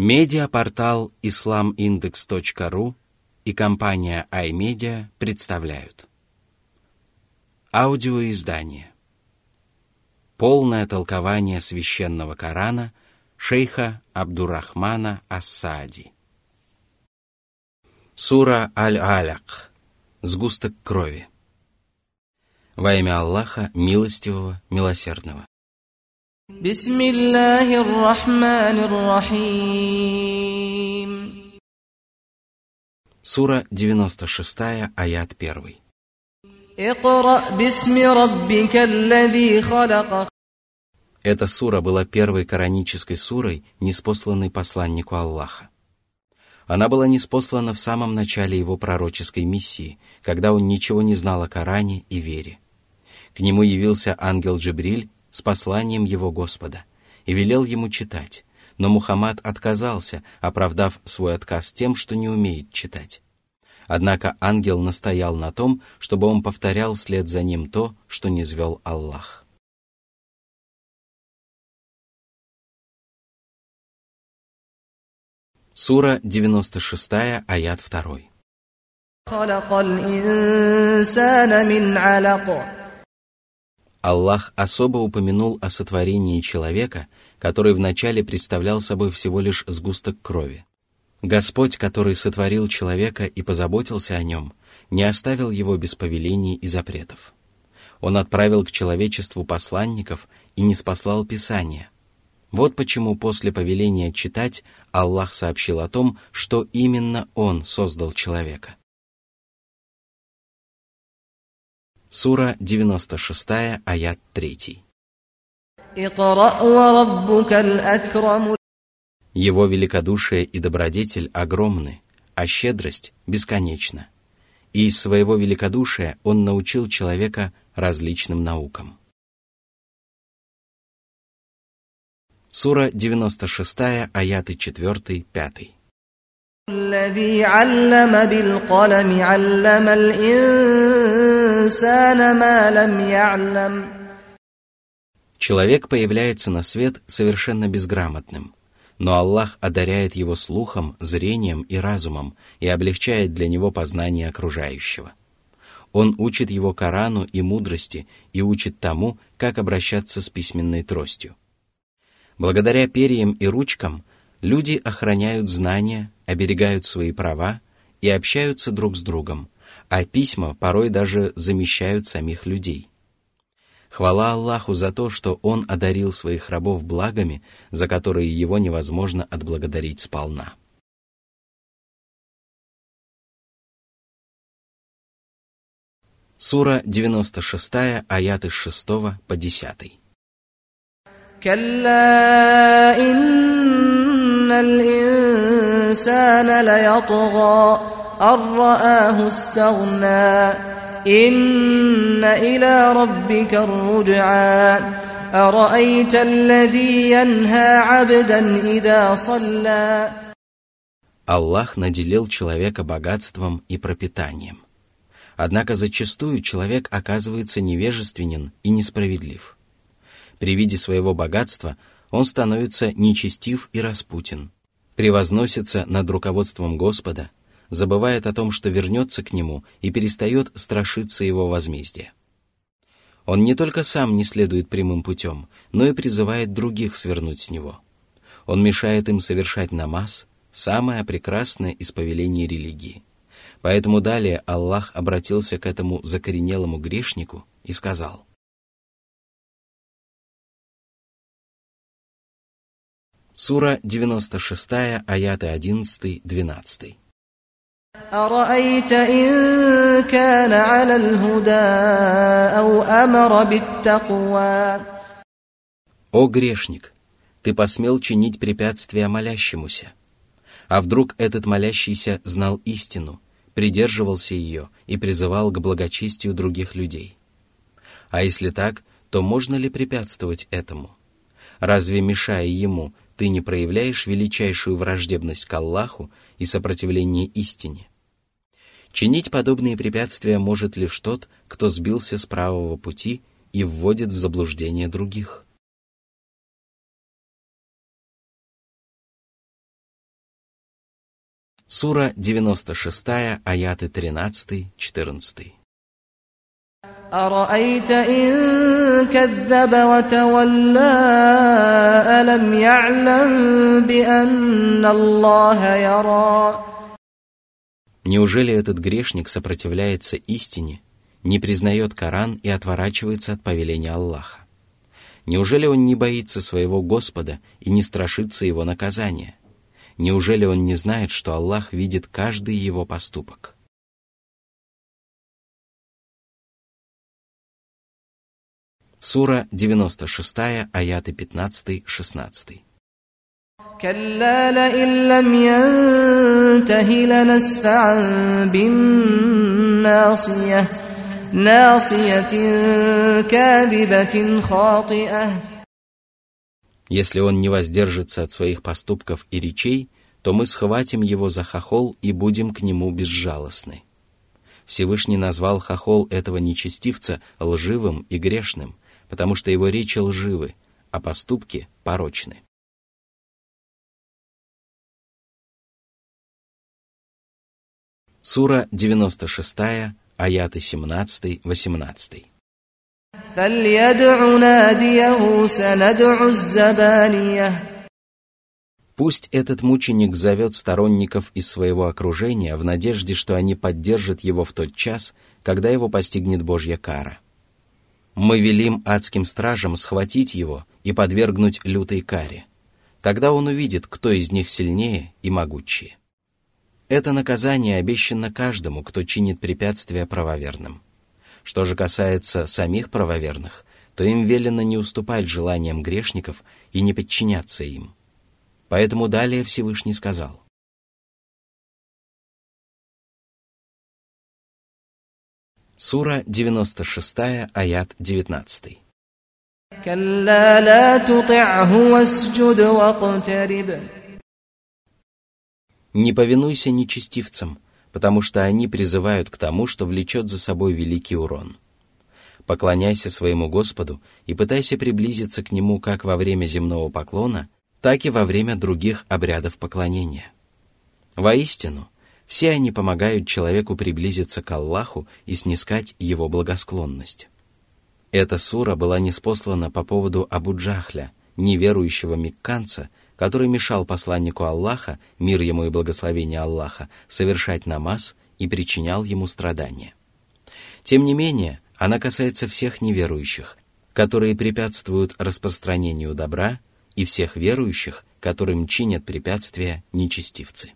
Медиапортал islamindex.ru и компания iMedia представляют. Аудиоиздание. Полное толкование священного Корана шейха Абдурахмана Ассади. Сура Аль-Аляк Сгусток крови. Во имя Аллаха, милостивого, милосердного. بسم الله الرحمن الرحيم Сура 96, аят 1. اقرأ باسم ربك الذي خلق Эта сура была первой коранической сурой, неспосланной посланнику Аллаха. Она была неспослана в самом начале его пророческой миссии, когда он ничего не знал о Коране и вере. К нему явился ангел Джибриль с посланием его Господа и велел ему читать, но Мухаммад отказался, оправдав свой отказ тем, что не умеет читать. Однако ангел настоял на том, чтобы он повторял вслед за ним то, что не звел Аллах. Сура 96, аят 2. خلق الإنسان من علق Аллах особо упомянул о сотворении человека, который вначале представлял собой всего лишь сгусток крови. Господь, который сотворил человека и позаботился о нем, не оставил его без повелений и запретов. Он отправил к человечеству посланников и не спаслал Писания. Вот почему после повеления читать Аллах сообщил о том, что именно Он создал человека. Сура 96, аят 3. اقرأ وربك الأكرم Его великодушие и добродетель огромны, а щедрость бесконечна. И из своего великодушия он научил человека различным наукам. Сура 96, аяты 4-5. الذي علم بالقلم علم الإنسان ما لم يعلم Человек появляется на свет совершенно безграмотным, но Аллах одаряет его слухом, зрением и разумом и облегчает для него познание окружающего. Он учит его Корану и мудрости и учит тому, как обращаться с письменной тростью. Благодаря перьям и ручкам люди охраняют знания, оберегают свои права и общаются друг с другом, а письма порой даже замещают самих людей. Хвала Аллаху за то, что Он одарил своих рабов благами, за которые его невозможно отблагодарить сполна. Сура 96, аяты с 6 по 10. كلا إن الإنسان ليطغى أن رآه استغنى إن إلى ربك الرجعى أرأيت الذي ينهى عبدا إذا صلى Аллах наделил человека богатством и пропитанием. Однако зачастую человек оказывается невежественен и несправедлив. При виде своего богатства он становится нечестив и распутен, превозносится над руководством Господа, забывает о том, что вернется к нему и перестает страшиться его возмездия. Он не только сам не следует прямым путем, но и призывает других свернуть с него. Он мешает им совершать намаз, самое прекрасное из повелений религии. Поэтому далее Аллах обратился к этому закоренелому грешнику и сказал, Сура 96, аяты 11-12. أرأيت إن كان على الهدى أو أمر بالتقوى «О грешник, ты посмел чинить препятствия молящемуся. А вдруг этот молящийся знал истину, придерживался ее и призывал к благочестию других людей? А если так, то можно ли препятствовать этому? Разве, мешая ему, ты не проявляешь величайшую враждебность к Аллаху и сопротивление истине? Чинить подобные препятствия может лишь тот, кто сбился с правого пути и вводит в заблуждение других. Сура 96, аяты 13-14. أرأيت إن كذب وتولى ألم يعلم بأن الله يرى Неужели этот грешник сопротивляется истине, не признает Коран и отворачивается от повеления Аллаха? Неужели он не боится своего Господа и не страшится его наказания? Неужели он не знает, что Аллах видит каждый его поступок? Сура 96, аяты 15-16. كلا لئن لم ينته لنسفعا بالناصية ناصية كاذبة خاطئة Если он не воздержится от своих поступков и речей, то мы схватим его за хохол и будем к нему безжалостны. Всевышний назвал хохол этого нечестивца лживым и грешным, потому что его речи лживы, а поступки порочны. Сура 96, аяты 17-18. Пусть этот мученик зовет сторонников из своего окружения в надежде, что они поддержат его в тот час, когда его постигнет Божья кара – мы велим адским стражам схватить его и подвергнуть лютой каре. Тогда он увидит, кто из них сильнее и могучее. Это наказание обещано каждому, кто чинит препятствия правоверным. Что же касается самих правоверных, то им велено не уступать желаниям грешников и не подчиняться им. Поэтому далее Всевышний сказал. Сура 96, аят 19. Не повинуйся нечестивцам, потому что они призывают к тому, что влечет за собой великий урон. Поклоняйся своему Господу и пытайся приблизиться к Нему как во время земного поклона, так и во время других обрядов поклонения. Воистину – все они помогают человеку приблизиться к Аллаху и снискать его благосклонность. Эта сура была неспослана по поводу Абу Джахля, неверующего мекканца, который мешал посланнику Аллаха, мир ему и благословение Аллаха, совершать намаз и причинял ему страдания. Тем не менее, она касается всех неверующих, которые препятствуют распространению добра, и всех верующих, которым чинят препятствия нечестивцы.